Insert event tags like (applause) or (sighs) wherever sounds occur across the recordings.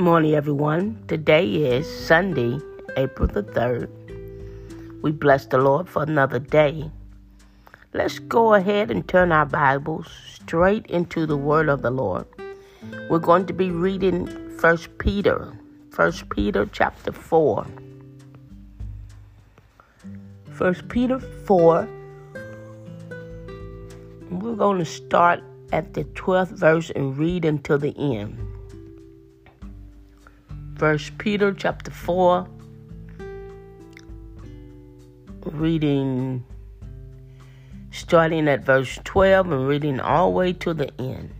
morning, everyone. Today is Sunday, April the 3rd. We bless the Lord for another day. Let's go ahead and turn our Bibles straight into the Word of the Lord. We're going to be reading First Peter, First Peter chapter 4. First Peter 4. We're going to start at the 12th verse and read until the end. First Peter chapter 4, reading starting at verse 12 and reading all the way to the end.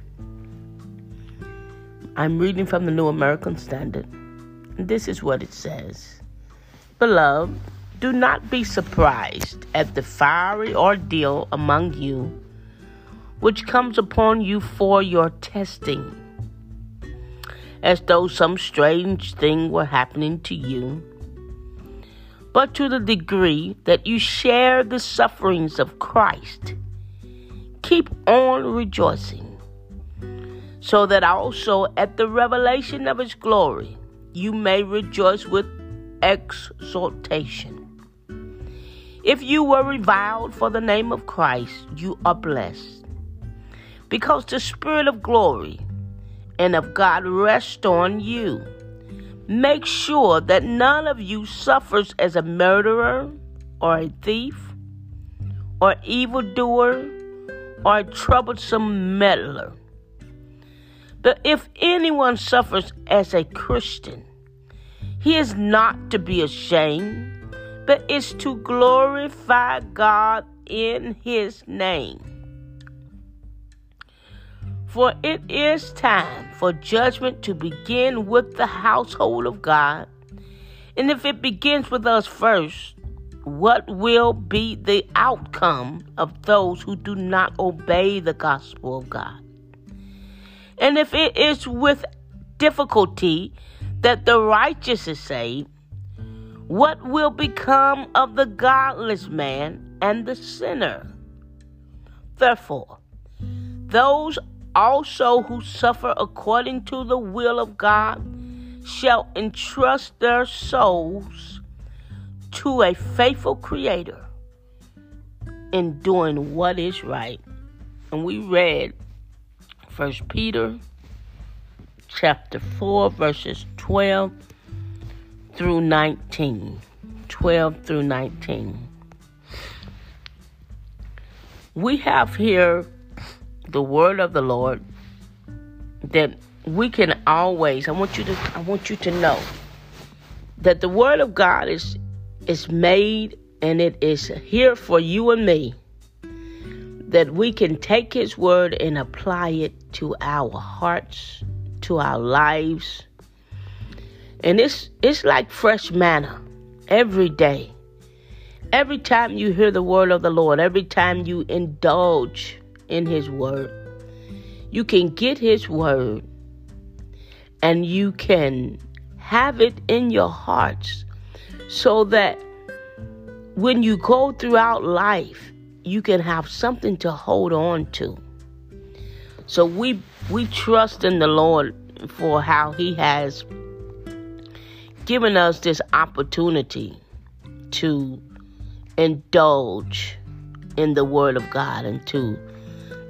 I'm reading from the New American Standard. And this is what it says Beloved, do not be surprised at the fiery ordeal among you, which comes upon you for your testing as though some strange thing were happening to you, but to the degree that you share the sufferings of Christ, keep on rejoicing, so that also at the revelation of his glory you may rejoice with exultation. If you were reviled for the name of Christ, you are blessed, because the Spirit of glory and of God rest on you. Make sure that none of you suffers as a murderer or a thief or evildoer or a troublesome meddler. But if anyone suffers as a Christian, he is not to be ashamed, but is to glorify God in his name. For it is time for judgment to begin with the household of God. And if it begins with us first, what will be the outcome of those who do not obey the gospel of God? And if it is with difficulty that the righteous is saved, what will become of the godless man and the sinner? Therefore, those also who suffer according to the will of God shall entrust their souls to a faithful Creator in doing what is right. And we read First Peter chapter 4 verses 12 through 19. 12 through 19. We have here the word of the Lord that we can always I want you to I want you to know that the word of God is is made and it is here for you and me that we can take his word and apply it to our hearts, to our lives. And it's it's like fresh manna every day. Every time you hear the word of the Lord, every time you indulge in His Word. You can get His Word and you can have it in your hearts so that when you go throughout life, you can have something to hold on to. So we we trust in the Lord for how he has given us this opportunity to indulge in the word of God and to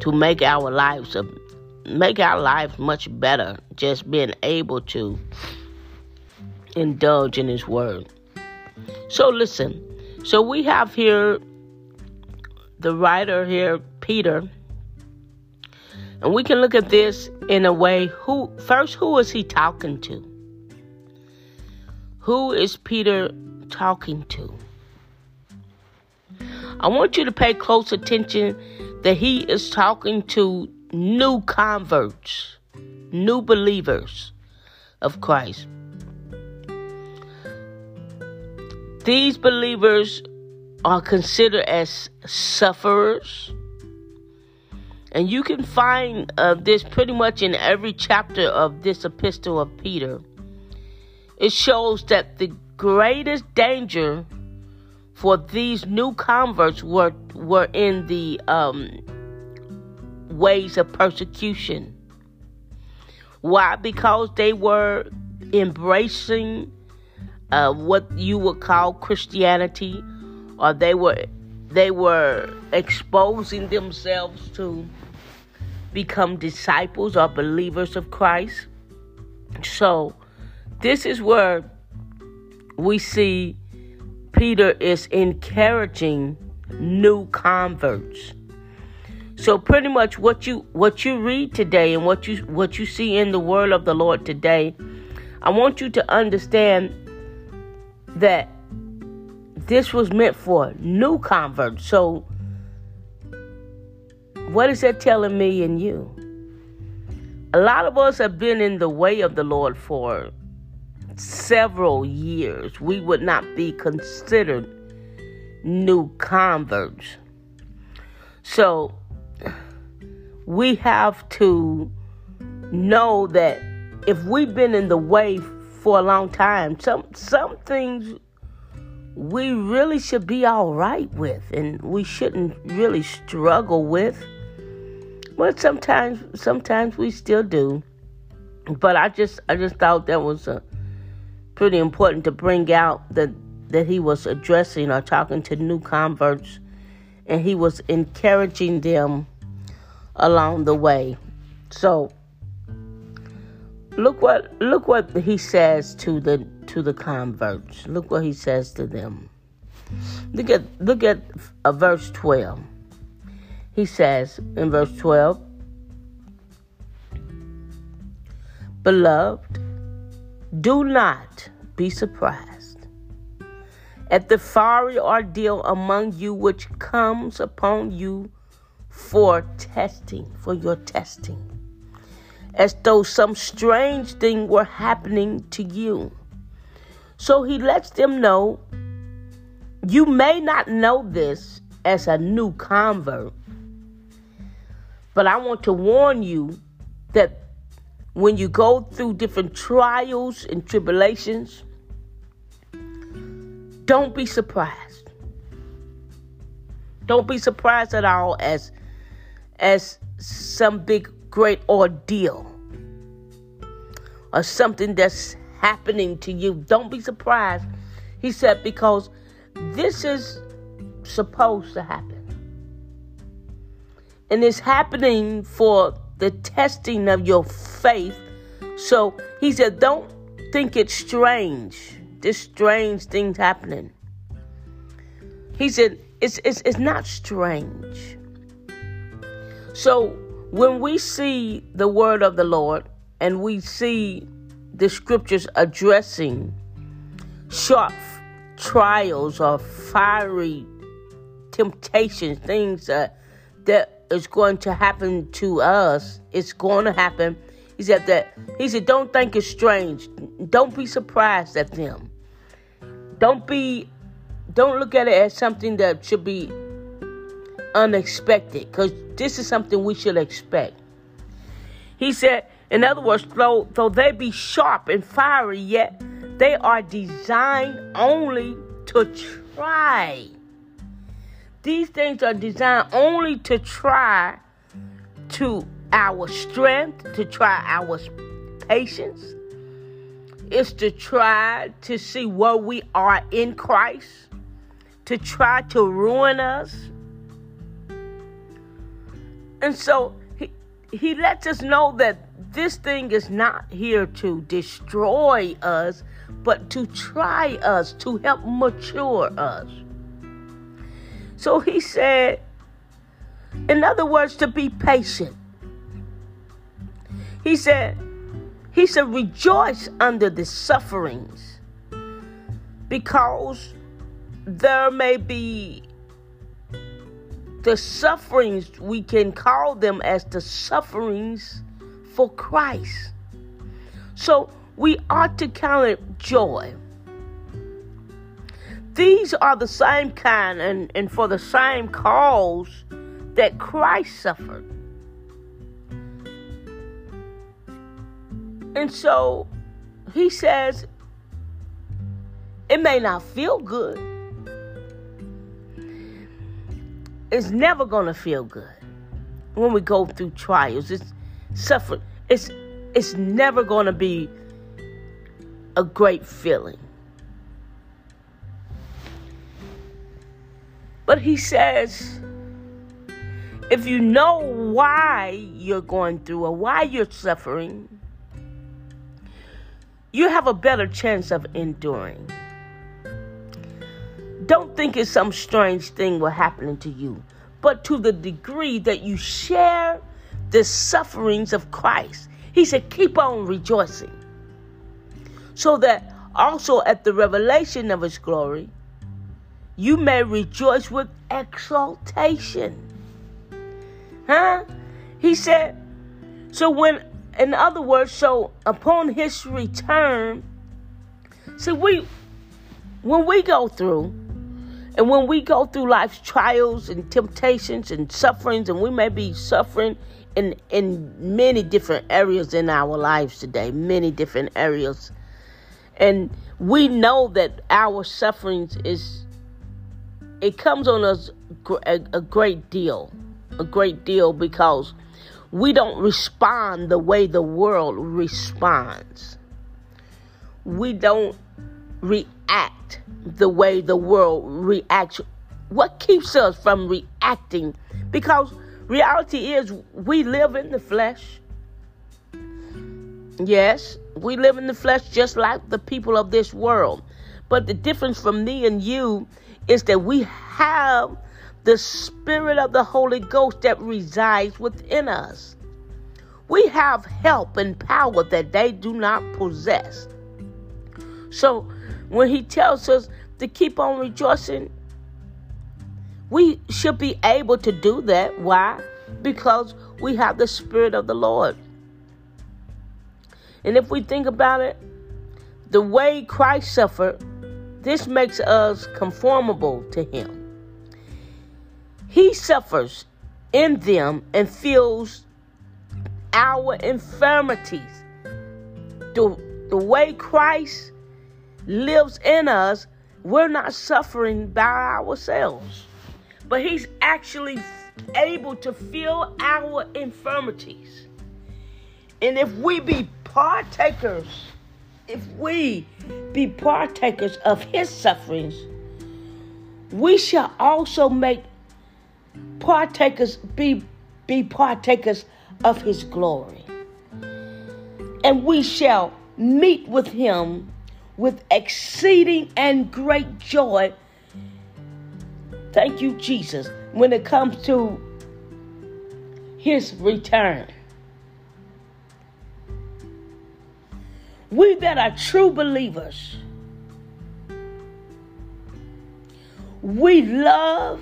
to make our lives a, make our lives much better just being able to indulge in his word. So listen so we have here the writer here peter. And we can look at this in a way who first who is he talking to? Who is peter talking to? I want you to pay close attention that he is talking to new converts, new believers of Christ. These believers are considered as sufferers. And you can find uh, this pretty much in every chapter of this epistle of Peter. It shows that the greatest danger for these new converts were were in the um, ways of persecution. Why? Because they were embracing uh, what you would call Christianity, or they were they were exposing themselves to become disciples or believers of Christ. So, this is where we see Peter is encouraging new converts. So pretty much what you what you read today and what you what you see in the word of the Lord today, I want you to understand that this was meant for new converts. So what is that telling me and you? A lot of us have been in the way of the Lord for several years, we would not be considered new converts. So we have to know that if we've been in the way for a long time, some some things we really should be all right with and we shouldn't really struggle with. But sometimes sometimes we still do. But I just I just thought that was a pretty important to bring out that that he was addressing or talking to new converts and he was encouraging them along the way. So look what look what he says to the to the converts. Look what he says to them. Look at look at uh, verse 12. He says in verse 12, Beloved, do not be surprised at the fiery ordeal among you which comes upon you for testing, for your testing, as though some strange thing were happening to you. So he lets them know you may not know this as a new convert, but I want to warn you that when you go through different trials and tribulations, don't be surprised. Don't be surprised at all as as some big great ordeal or something that's happening to you. Don't be surprised. He said because this is supposed to happen. And it's happening for the testing of your faith. So he said, don't think it's strange. This strange thing's happening. He said, it's, it's, it's not strange. So when we see the word of the Lord and we see the scriptures addressing sharp trials or fiery temptations, things that, that is going to happen to us. It's going to happen. He said that he said, don't think it's strange. Don't be surprised at them. Don't be don't look at it as something that should be unexpected, because this is something we should expect. He said, in other words, though though they be sharp and fiery, yet they are designed only to try these things are designed only to try to our strength, to try our patience. It's to try to see where we are in Christ, to try to ruin us. And so he, he lets us know that this thing is not here to destroy us, but to try us, to help mature us. So he said, in other words, to be patient. He said, he said, rejoice under the sufferings because there may be the sufferings, we can call them as the sufferings for Christ. So we ought to count it joy. These are the same kind and, and for the same cause that Christ suffered. And so he says, it may not feel good. It's never going to feel good when we go through trials. It's suffering. It's it's never going to be a great feeling. But he says, if you know why you're going through or why you're suffering, you have a better chance of enduring. Don't think it's some strange thing will happen to you, but to the degree that you share the sufferings of Christ. He said, keep on rejoicing. So that also at the revelation of his glory, you may rejoice with exaltation. Huh? He said, so when, in other words, so upon his return, see, we, when we go through, and when we go through life's trials and temptations and sufferings, and we may be suffering in in many different areas in our lives today, many different areas, and we know that our sufferings is it comes on us a, a great deal, a great deal because we don't respond the way the world responds. We don't react the way the world reacts. What keeps us from reacting? Because reality is we live in the flesh. Yes, we live in the flesh just like the people of this world. But the difference from me and you is that we have the Spirit of the Holy Ghost that resides within us. We have help and power that they do not possess. So when He tells us to keep on rejoicing, we should be able to do that. Why? Because we have the Spirit of the Lord. And if we think about it, the way Christ suffered, this makes us conformable to Him. He suffers in them and feels our infirmities. The, the way Christ lives in us, we're not suffering by ourselves. But He's actually able to feel our infirmities. And if we be partakers, if we be partakers of His sufferings, we shall also make partakers be be partakers of his glory and we shall meet with him with exceeding and great joy. Thank you, Jesus, when it comes to his return. We that are true believers, we love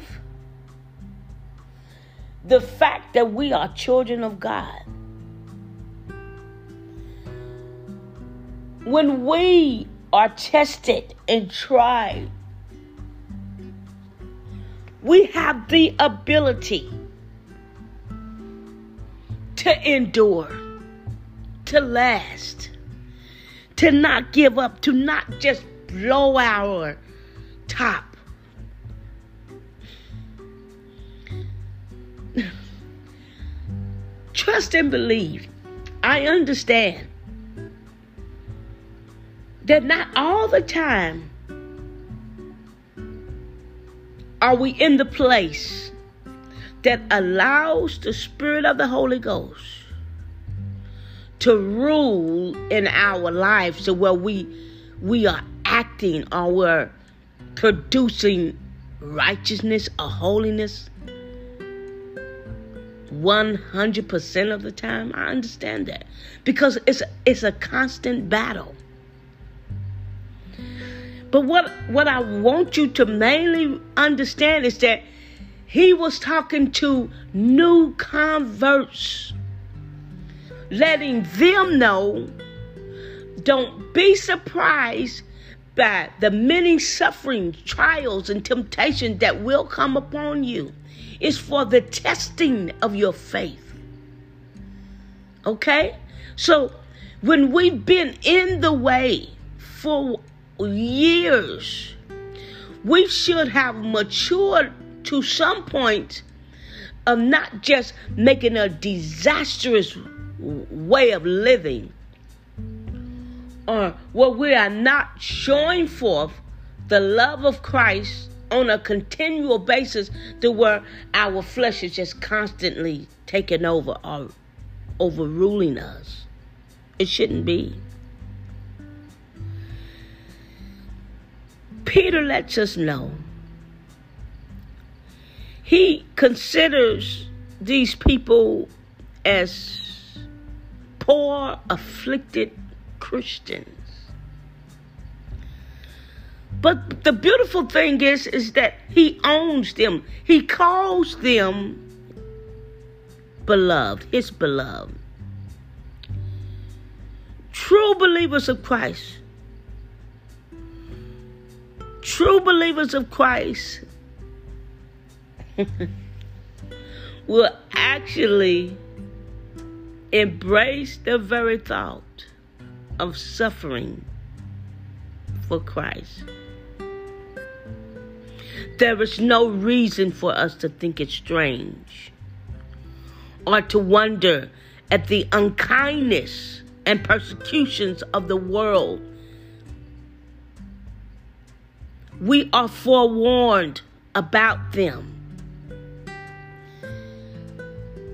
the fact that we are children of God. When we are tested and tried. We have the ability to endure, to last, to not give up, to not just blow our top. Trust and believe. I understand that not all the time are we in the place that allows the Spirit of the Holy Ghost to rule in our lives. To where we we are acting or we're producing righteousness or holiness 100% of the time. I understand that. Because it's it's a constant battle. But what what I want you to mainly understand is that he was talking to new converts, letting them know don't be surprised by the many sufferings, trials, and temptations that will come upon you. It's for the testing of your faith. Okay? So when we've been in the way for years. We should have matured to some point of not just making a disastrous way of living or where we are not showing forth the love of Christ on a continual basis to where our flesh is just constantly taking over or overruling us. It shouldn't be. Peter lets us know he considers these people as poor, afflicted Christians. But the beautiful thing is, is that he owns them. He calls them beloved, his beloved. True believers of Christ. True believers of Christ (laughs) will actually embrace the very thought of suffering for Christ. There is no reason for us to think it strange or to wonder at the unkindness and persecutions of the world. We are forewarned about them.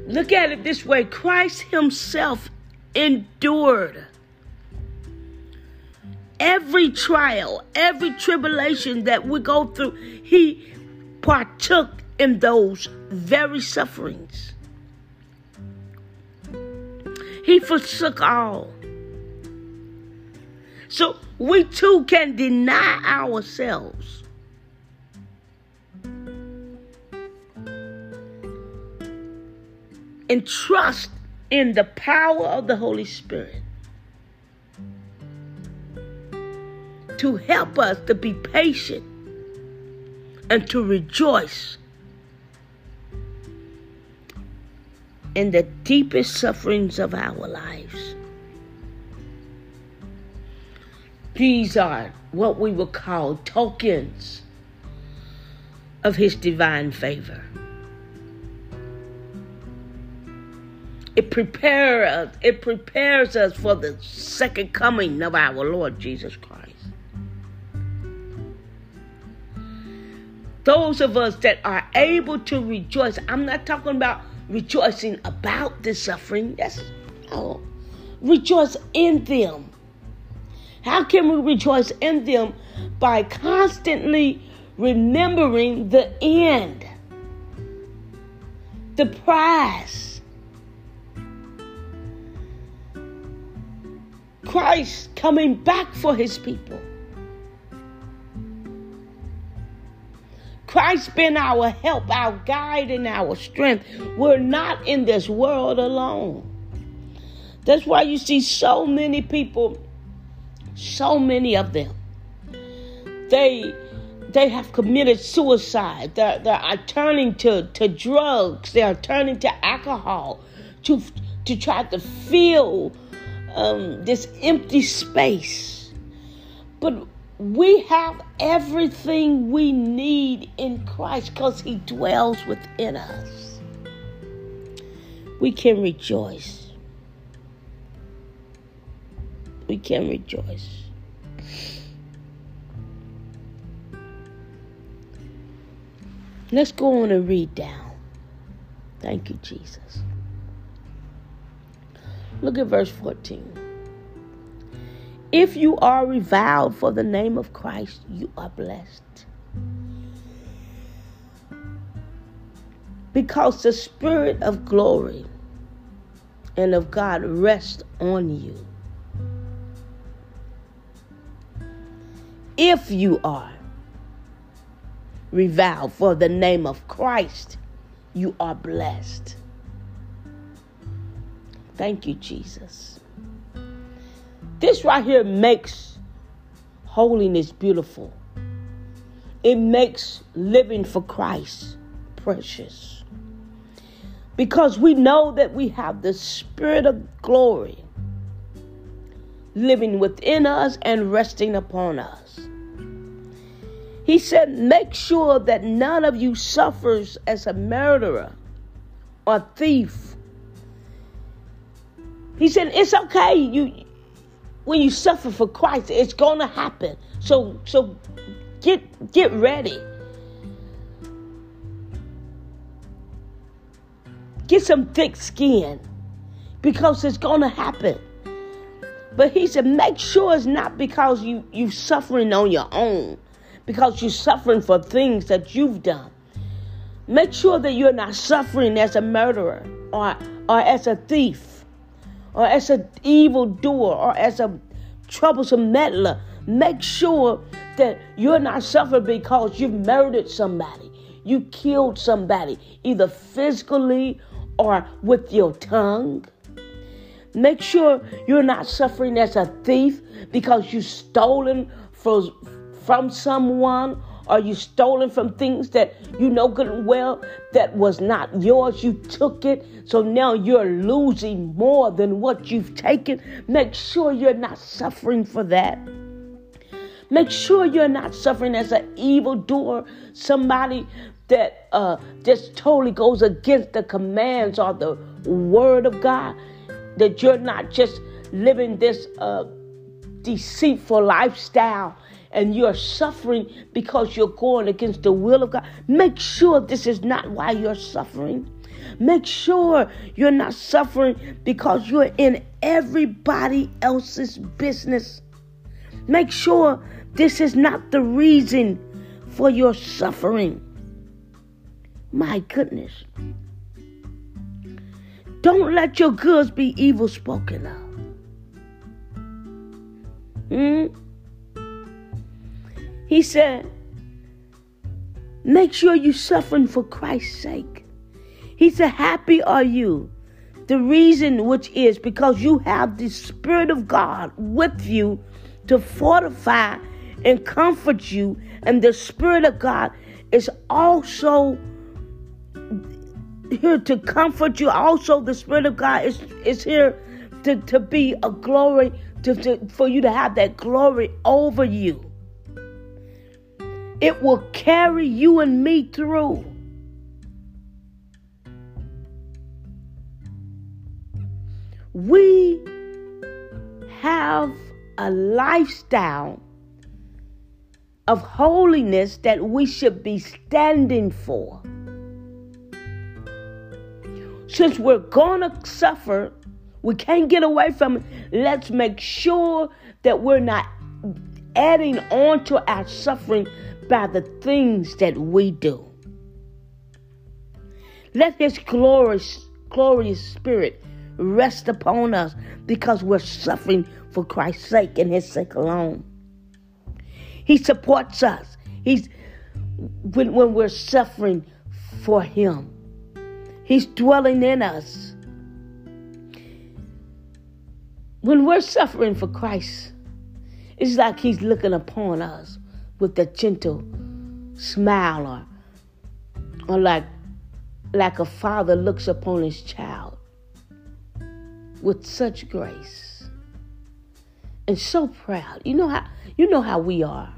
Look at it this way Christ Himself endured every trial, every tribulation that we go through. He partook in those very sufferings. He forsook all. So we too can deny ourselves and trust in the power of the Holy Spirit to help us to be patient and to rejoice in the deepest sufferings of our lives. These are what we would call tokens of His divine favor. It prepares us, it prepares us for the second coming of our Lord Jesus Christ. Those of us that are able to rejoice, I'm not talking about rejoicing about the suffering. Yes, no. Rejoice in them. How can we rejoice in them? By constantly remembering the end, the prize Christ coming back for his people. Christ been our help, our guide, and our strength. We're not in this world alone. That's why you see so many people, so many of them. They they have committed suicide. They're, they're turning to, to drugs. They are turning to alcohol to to try to fill um, this empty space. But we have everything we need in Christ because He dwells within us. We can rejoice. We can rejoice. Let's go on and read down. Thank you, Jesus. Look at verse 14. If you are reviled for the name of Christ, you are blessed. Because the Spirit of glory and of God rests on you. If you are reviled for the name of Christ, you are blessed. Thank you, Jesus. This right here makes holiness beautiful. It makes living for Christ precious. Because we know that we have the Spirit of glory living within us and resting upon us. He said, Make sure that none of you suffers as a murderer or thief he said, It's okay. You when you suffer for Christ, it's gonna happen. So so get get ready. Get some thick skin because it's gonna happen. But he said, make sure it's not because you you're suffering on your own, because you're suffering for things that you've done. Make sure that you're not suffering as a murderer or or as a thief or as an evil doer or as a troublesome meddler. Make sure that you're not suffering because you've murdered somebody. You killed somebody, either physically or with your tongue. Make sure you're not suffering as a thief because you've stolen from, from someone or you stolen from things that you know good and well that was not yours. You took it, so now you're losing more than what you've taken. Make sure you're not suffering for that. Make sure you're not suffering as an evildoer, somebody that uh, just totally goes against the commands or the word of God. That you're not just living this uh, deceitful lifestyle and you're suffering because you're going against the will of God. Make sure this is not why you're suffering. Make sure you're not suffering because you're in everybody else's business. Make sure this is not the reason for your suffering. My goodness. Don't let your goods be evil spoken of. Hmm? He said, Make sure you're suffering for Christ's sake. He said, Happy are you. The reason which is because you have the Spirit of God with you to fortify and comfort you, and the Spirit of God is also here to comfort you. Also, the Spirit of God is, is here to, to be a glory, to, to, for you to have that glory over you. It will carry you and me through. We have a lifestyle of holiness that we should be standing for. Since we're going to suffer, we can't get away from it. Let's make sure that we're not adding on to our suffering by the things that we do. Let His glorious, glorious Spirit rest upon us because we're suffering for Christ's sake and His sake alone. He supports us. He's when, when we're suffering for Him. He's dwelling in us. When we're suffering for Christ, it's like He's looking upon us with a gentle smile or, or like, like a father looks upon his child with such grace and so proud. You know how you know how we are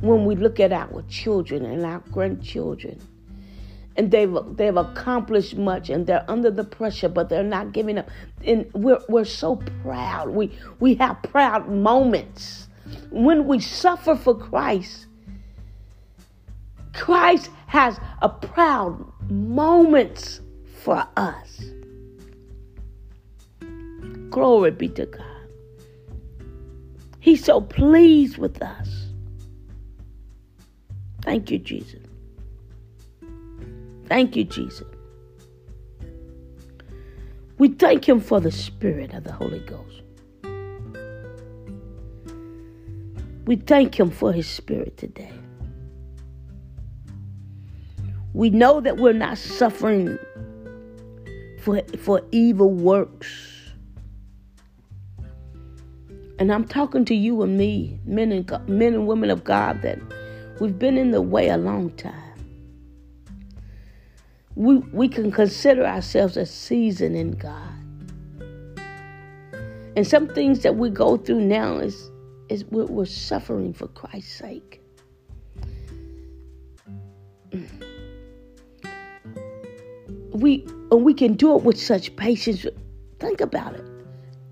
when we look at our children and our grandchildren and they've they've accomplished much and they're under the pressure but they're not giving up and we're we're so proud we we have proud moments when we suffer for Christ, Christ has a proud moments for us. Glory be to God. He's so pleased with us. Thank you, Jesus. Thank you, Jesus. We thank Him for the Spirit of the Holy Ghost. We thank Him for His Spirit today. We know that we're not suffering for, for evil works. And I'm talking to you and me, men and, men and women of God, that we've been in the way a long time. We, we can consider ourselves a season in God. And some things that we go through now is is we're, we're suffering for Christ's sake. We and we can do it with such patience. Think about it.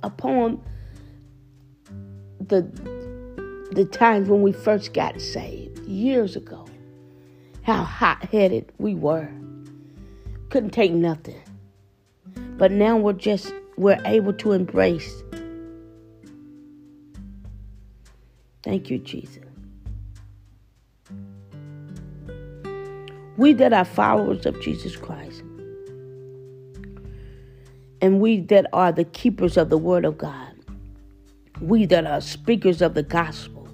Upon the the times when we first got saved years ago. How hot-headed we were. Couldn't take nothing. But now we're just we're able to embrace. Thank you, Jesus. We that are followers of Jesus Christ, and we that are the keepers of the Word of God, we that are speakers of the gospel,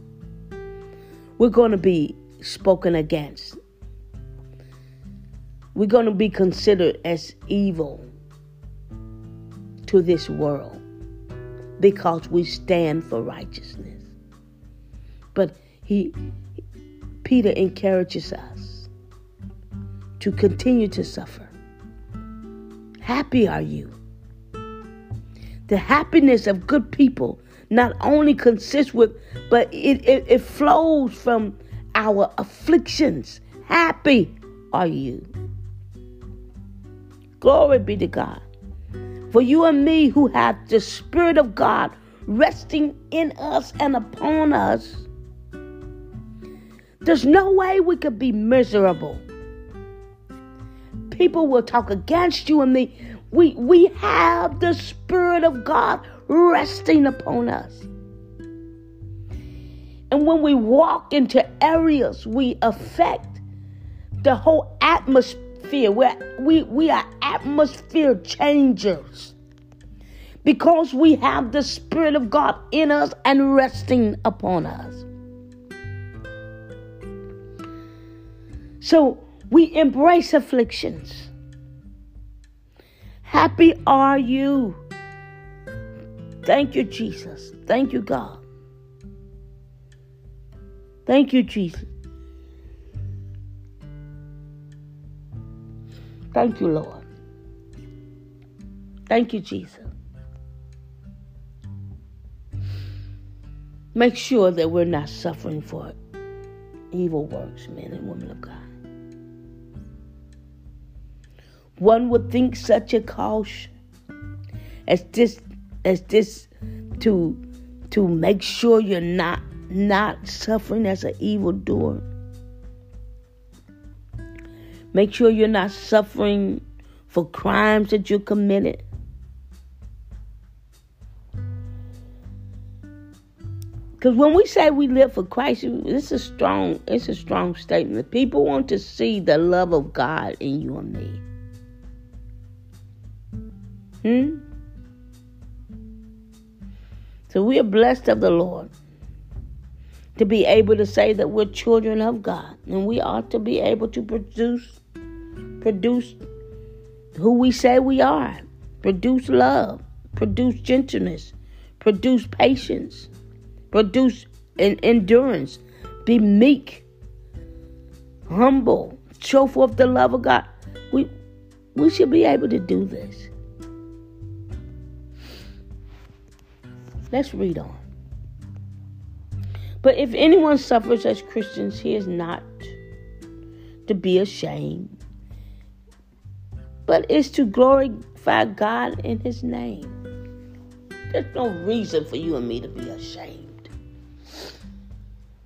we're going to be spoken against. We're going to be considered as evil to this world because we stand for righteousness. But he Peter encourages us to continue to suffer. Happy are you. The happiness of good people not only consists with, but it, it, it flows from our afflictions. Happy are you. Glory be to God. For you and me who have the Spirit of God resting in us and upon us, there's no way we could be miserable. People will talk against you and me. We, we have the Spirit of God resting upon us. And when we walk into areas, we affect the whole atmosphere atmosphere. We're, we, we are atmosphere changers because we have the Spirit of God in us and resting upon us. So we embrace afflictions. Happy are you. Thank you, Jesus. Thank you, God. Thank you, Jesus. Thank you, Lord. Thank you, Jesus. Make sure that we're not suffering for evil works, men and women of God. One would think such a caution as this as this to to make sure you're not not suffering as an evildoer Make sure you're not suffering for crimes that you committed. Because when we say we live for Christ, it's a strong, it's a strong statement. People want to see the love of God in you and me. Hmm? So we are blessed of the Lord to be able to say that we're children of God and we ought to be able to produce produce who we say we are, produce love, produce gentleness, produce patience, produce an endurance, be meek, humble, show forth the love of God. We we should be able to do this. Let's read on. But if anyone suffers as Christians, he is not to be ashamed, but it's to glorify God in His name. There's no reason for you and me to be ashamed.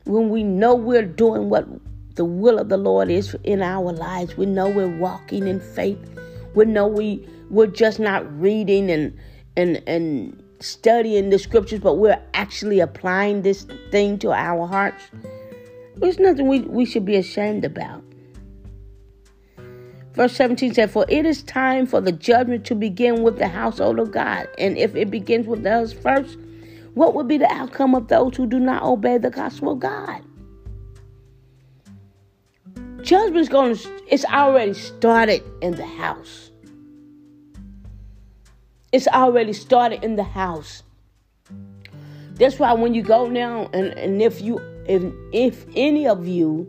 When we know we're doing what the will of the Lord is in our lives, we know we're walking in faith. We know we we're just not reading and and and studying the scriptures, but we're actually applying this thing to our hearts. There's nothing we, we should be ashamed about. Verse 17 said, For it is time for the judgment to begin with the household of God. And if it begins with us first, what would be the outcome of those who do not obey the gospel of God? Judgment's going to, it's already started in the house. It's already started in the house. That's why when you go now, and, and if you, if, if any of you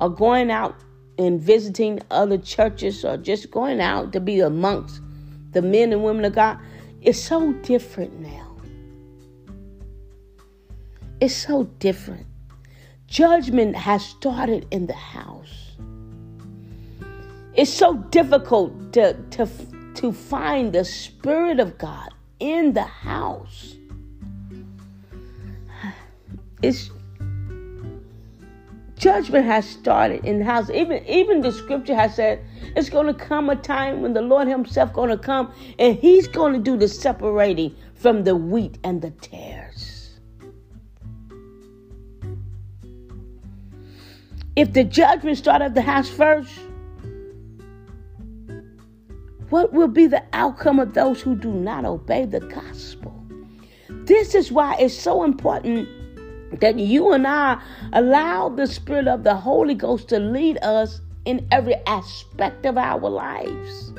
are going out and visiting other churches or just going out to be amongst the men and women of God, it's so different now. It's so different. Judgment has started in the house. It's so difficult to, to, to find the Spirit of God in the house. (sighs) it's judgment has started in the house. Even even the scripture has said it's going to come a time when the Lord Himself going to come and He's going to do the separating from the wheat and the tares. If the judgment start at the house first, what will be the outcome of those who do not obey the gospel? This is why it's so important that you and I allow the Spirit of the Holy Ghost to lead us in every aspect of our lives.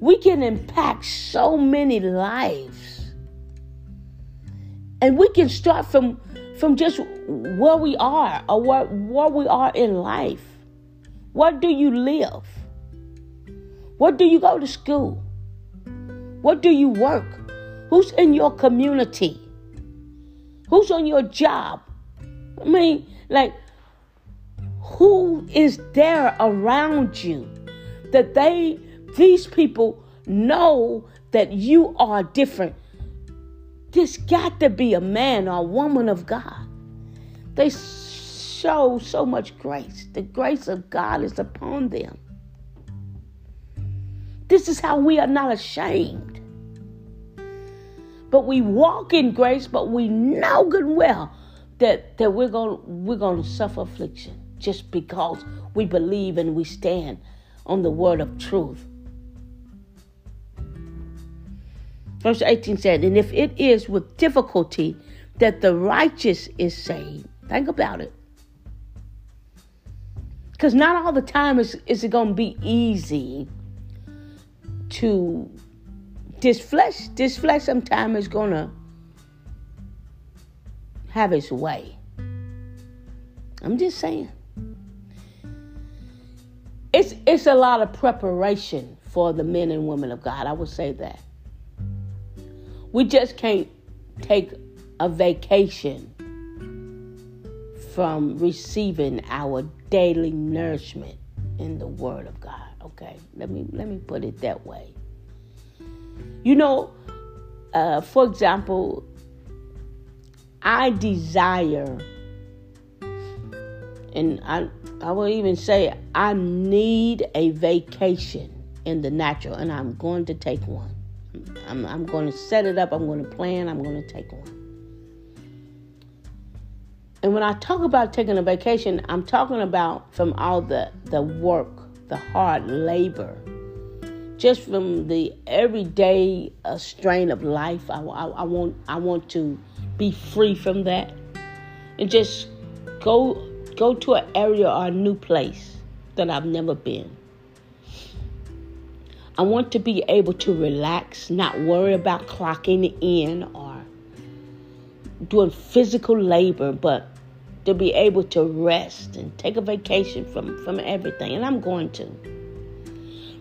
We can impact so many lives. And we can start from from just where we are or where, where we are in life. Where do you live? What do you go to school? What do you work? Who's in your community? Who's on your job? I mean, like, who is there around you that they, these people know that you are different? This got to be a man or a woman of God. They show so much grace. The grace of God is upon them. This is how we are not ashamed. But we walk in grace, but we know good and well that, that we're going we're to suffer affliction just because we believe and we stand on the word of truth. Verse 18 said, And if it is with difficulty that the righteous is saved, think about it. Because not all the time is, is it going to be easy to this flesh, this flesh sometime is gonna have its way. I'm just saying. It's it's a lot of preparation for the men and women of God. I would say that. We just can't take a vacation from receiving our daily nourishment in the word of God. Okay, let me let me put it that way. You know, uh, for example, I desire, and I I will even say I need a vacation in the natural, and I'm going to take one. I'm, I'm going to set it up. I'm going to plan. I'm going to take one. And when I talk about taking a vacation, I'm talking about from all the, the work the hard labor, just from the everyday uh, strain of life. I, I, I, want I want to be free from that, and just go go to an area or a new place that I've never been. I want to be able to relax, not worry about clocking in or doing physical labor, but to be able to rest and take a vacation from, from everything. And I'm going to.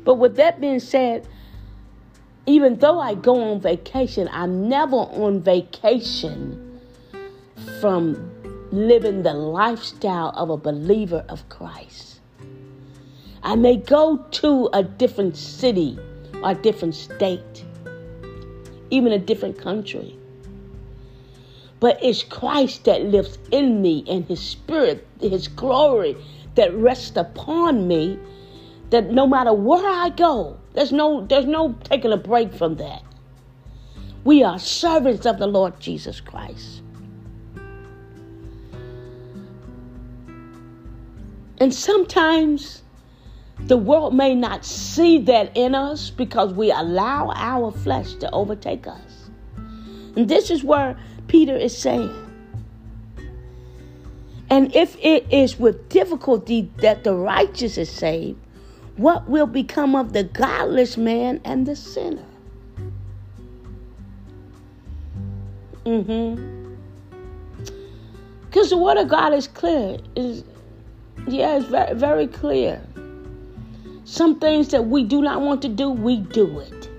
But with that being said, even though I go on vacation, I'm never on vacation from living the lifestyle of a believer of Christ. I may go to a different city or a different state, even a different country. But it's Christ that lives in me and His Spirit, His glory that rests upon me. That no matter where I go, there's no there's no taking a break from that. We are servants of the Lord Jesus Christ. And sometimes the world may not see that in us because we allow our flesh to overtake us. And this is where Peter is saying. And if it is with difficulty that the righteous is saved, what will become of the godless man and the sinner? Mm-hmm. Because the word of God is clear. Is yeah, it's very, very clear. Some things that we do not want to do, we do it.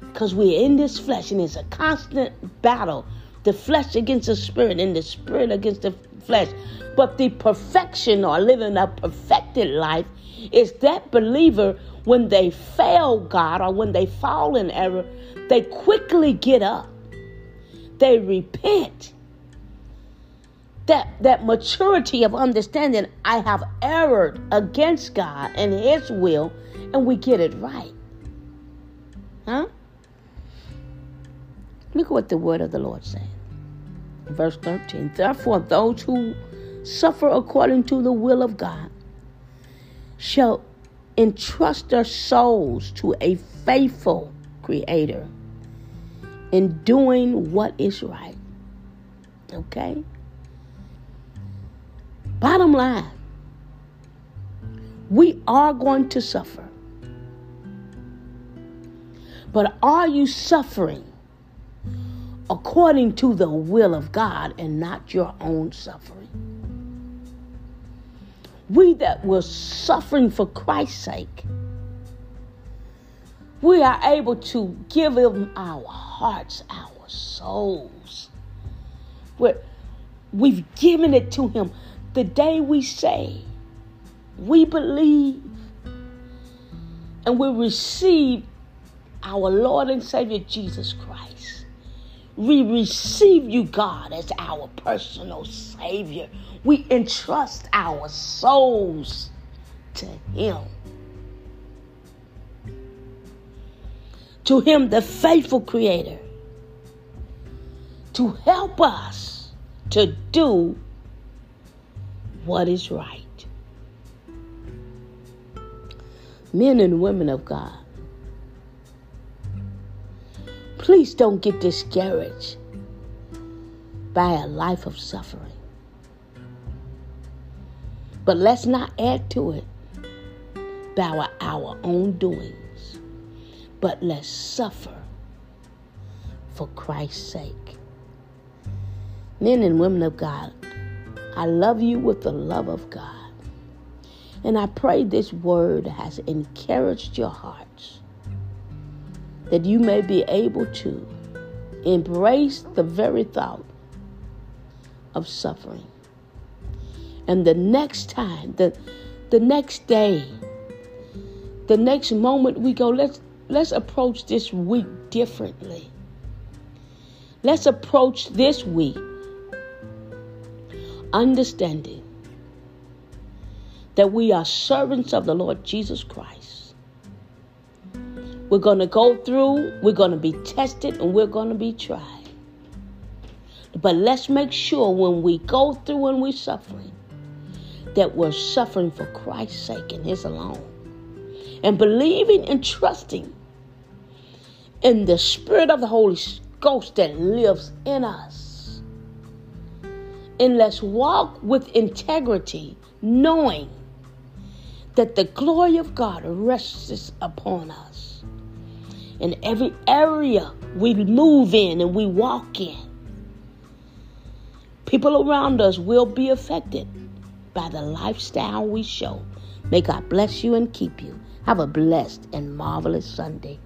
Because we're in this flesh and it's a constant battle the flesh against the spirit and the spirit against the flesh. But the perfection or living a perfected life is that believer when they fail God or when they fall in error, they quickly get up. They repent that that maturity of understanding I have erred against God and his will and we get it right. Huh? Look at what the word of the Lord said. Verse 13. Therefore, those who suffer according to the will of God shall entrust their souls to a faithful Creator in doing what is right. Okay? Bottom line, we are going to suffer. But are you suffering according to the will of God and not your own suffering? We that were suffering for Christ's sake, we are able to give Him our hearts, our souls. We're, we've given it to Him the day we say, we believe and we receive our Lord and Savior Jesus Christ. We receive you, God, as our personal Savior. We entrust our souls to Him. To Him, the faithful Creator, to help us to do what is right. Men and women of God, please don't get discouraged by a life of suffering. But let's not add to it by our own doings, but let's suffer for Christ's sake. Men and women of God, I love you with the love of God. And I pray this word has encouraged your hearts that you may be able to embrace the very thought of suffering. And the next time, the, the next day, the next moment we go, let's let's approach this week differently. Let's approach this week understanding that we are servants of the Lord Jesus Christ. We're going to go through, we're going to be tested, and we're going to be tried. But let's make sure when we go through and we're suffering, that we're suffering for Christ's sake and His alone. And believing and trusting in the Spirit of the Holy Ghost that lives in us and let's walk with integrity, knowing that the glory of God rests upon us. In every area we move in and we walk in, people around us will be affected by the lifestyle we show. May God bless you and keep you. Have a blessed and marvelous Sunday.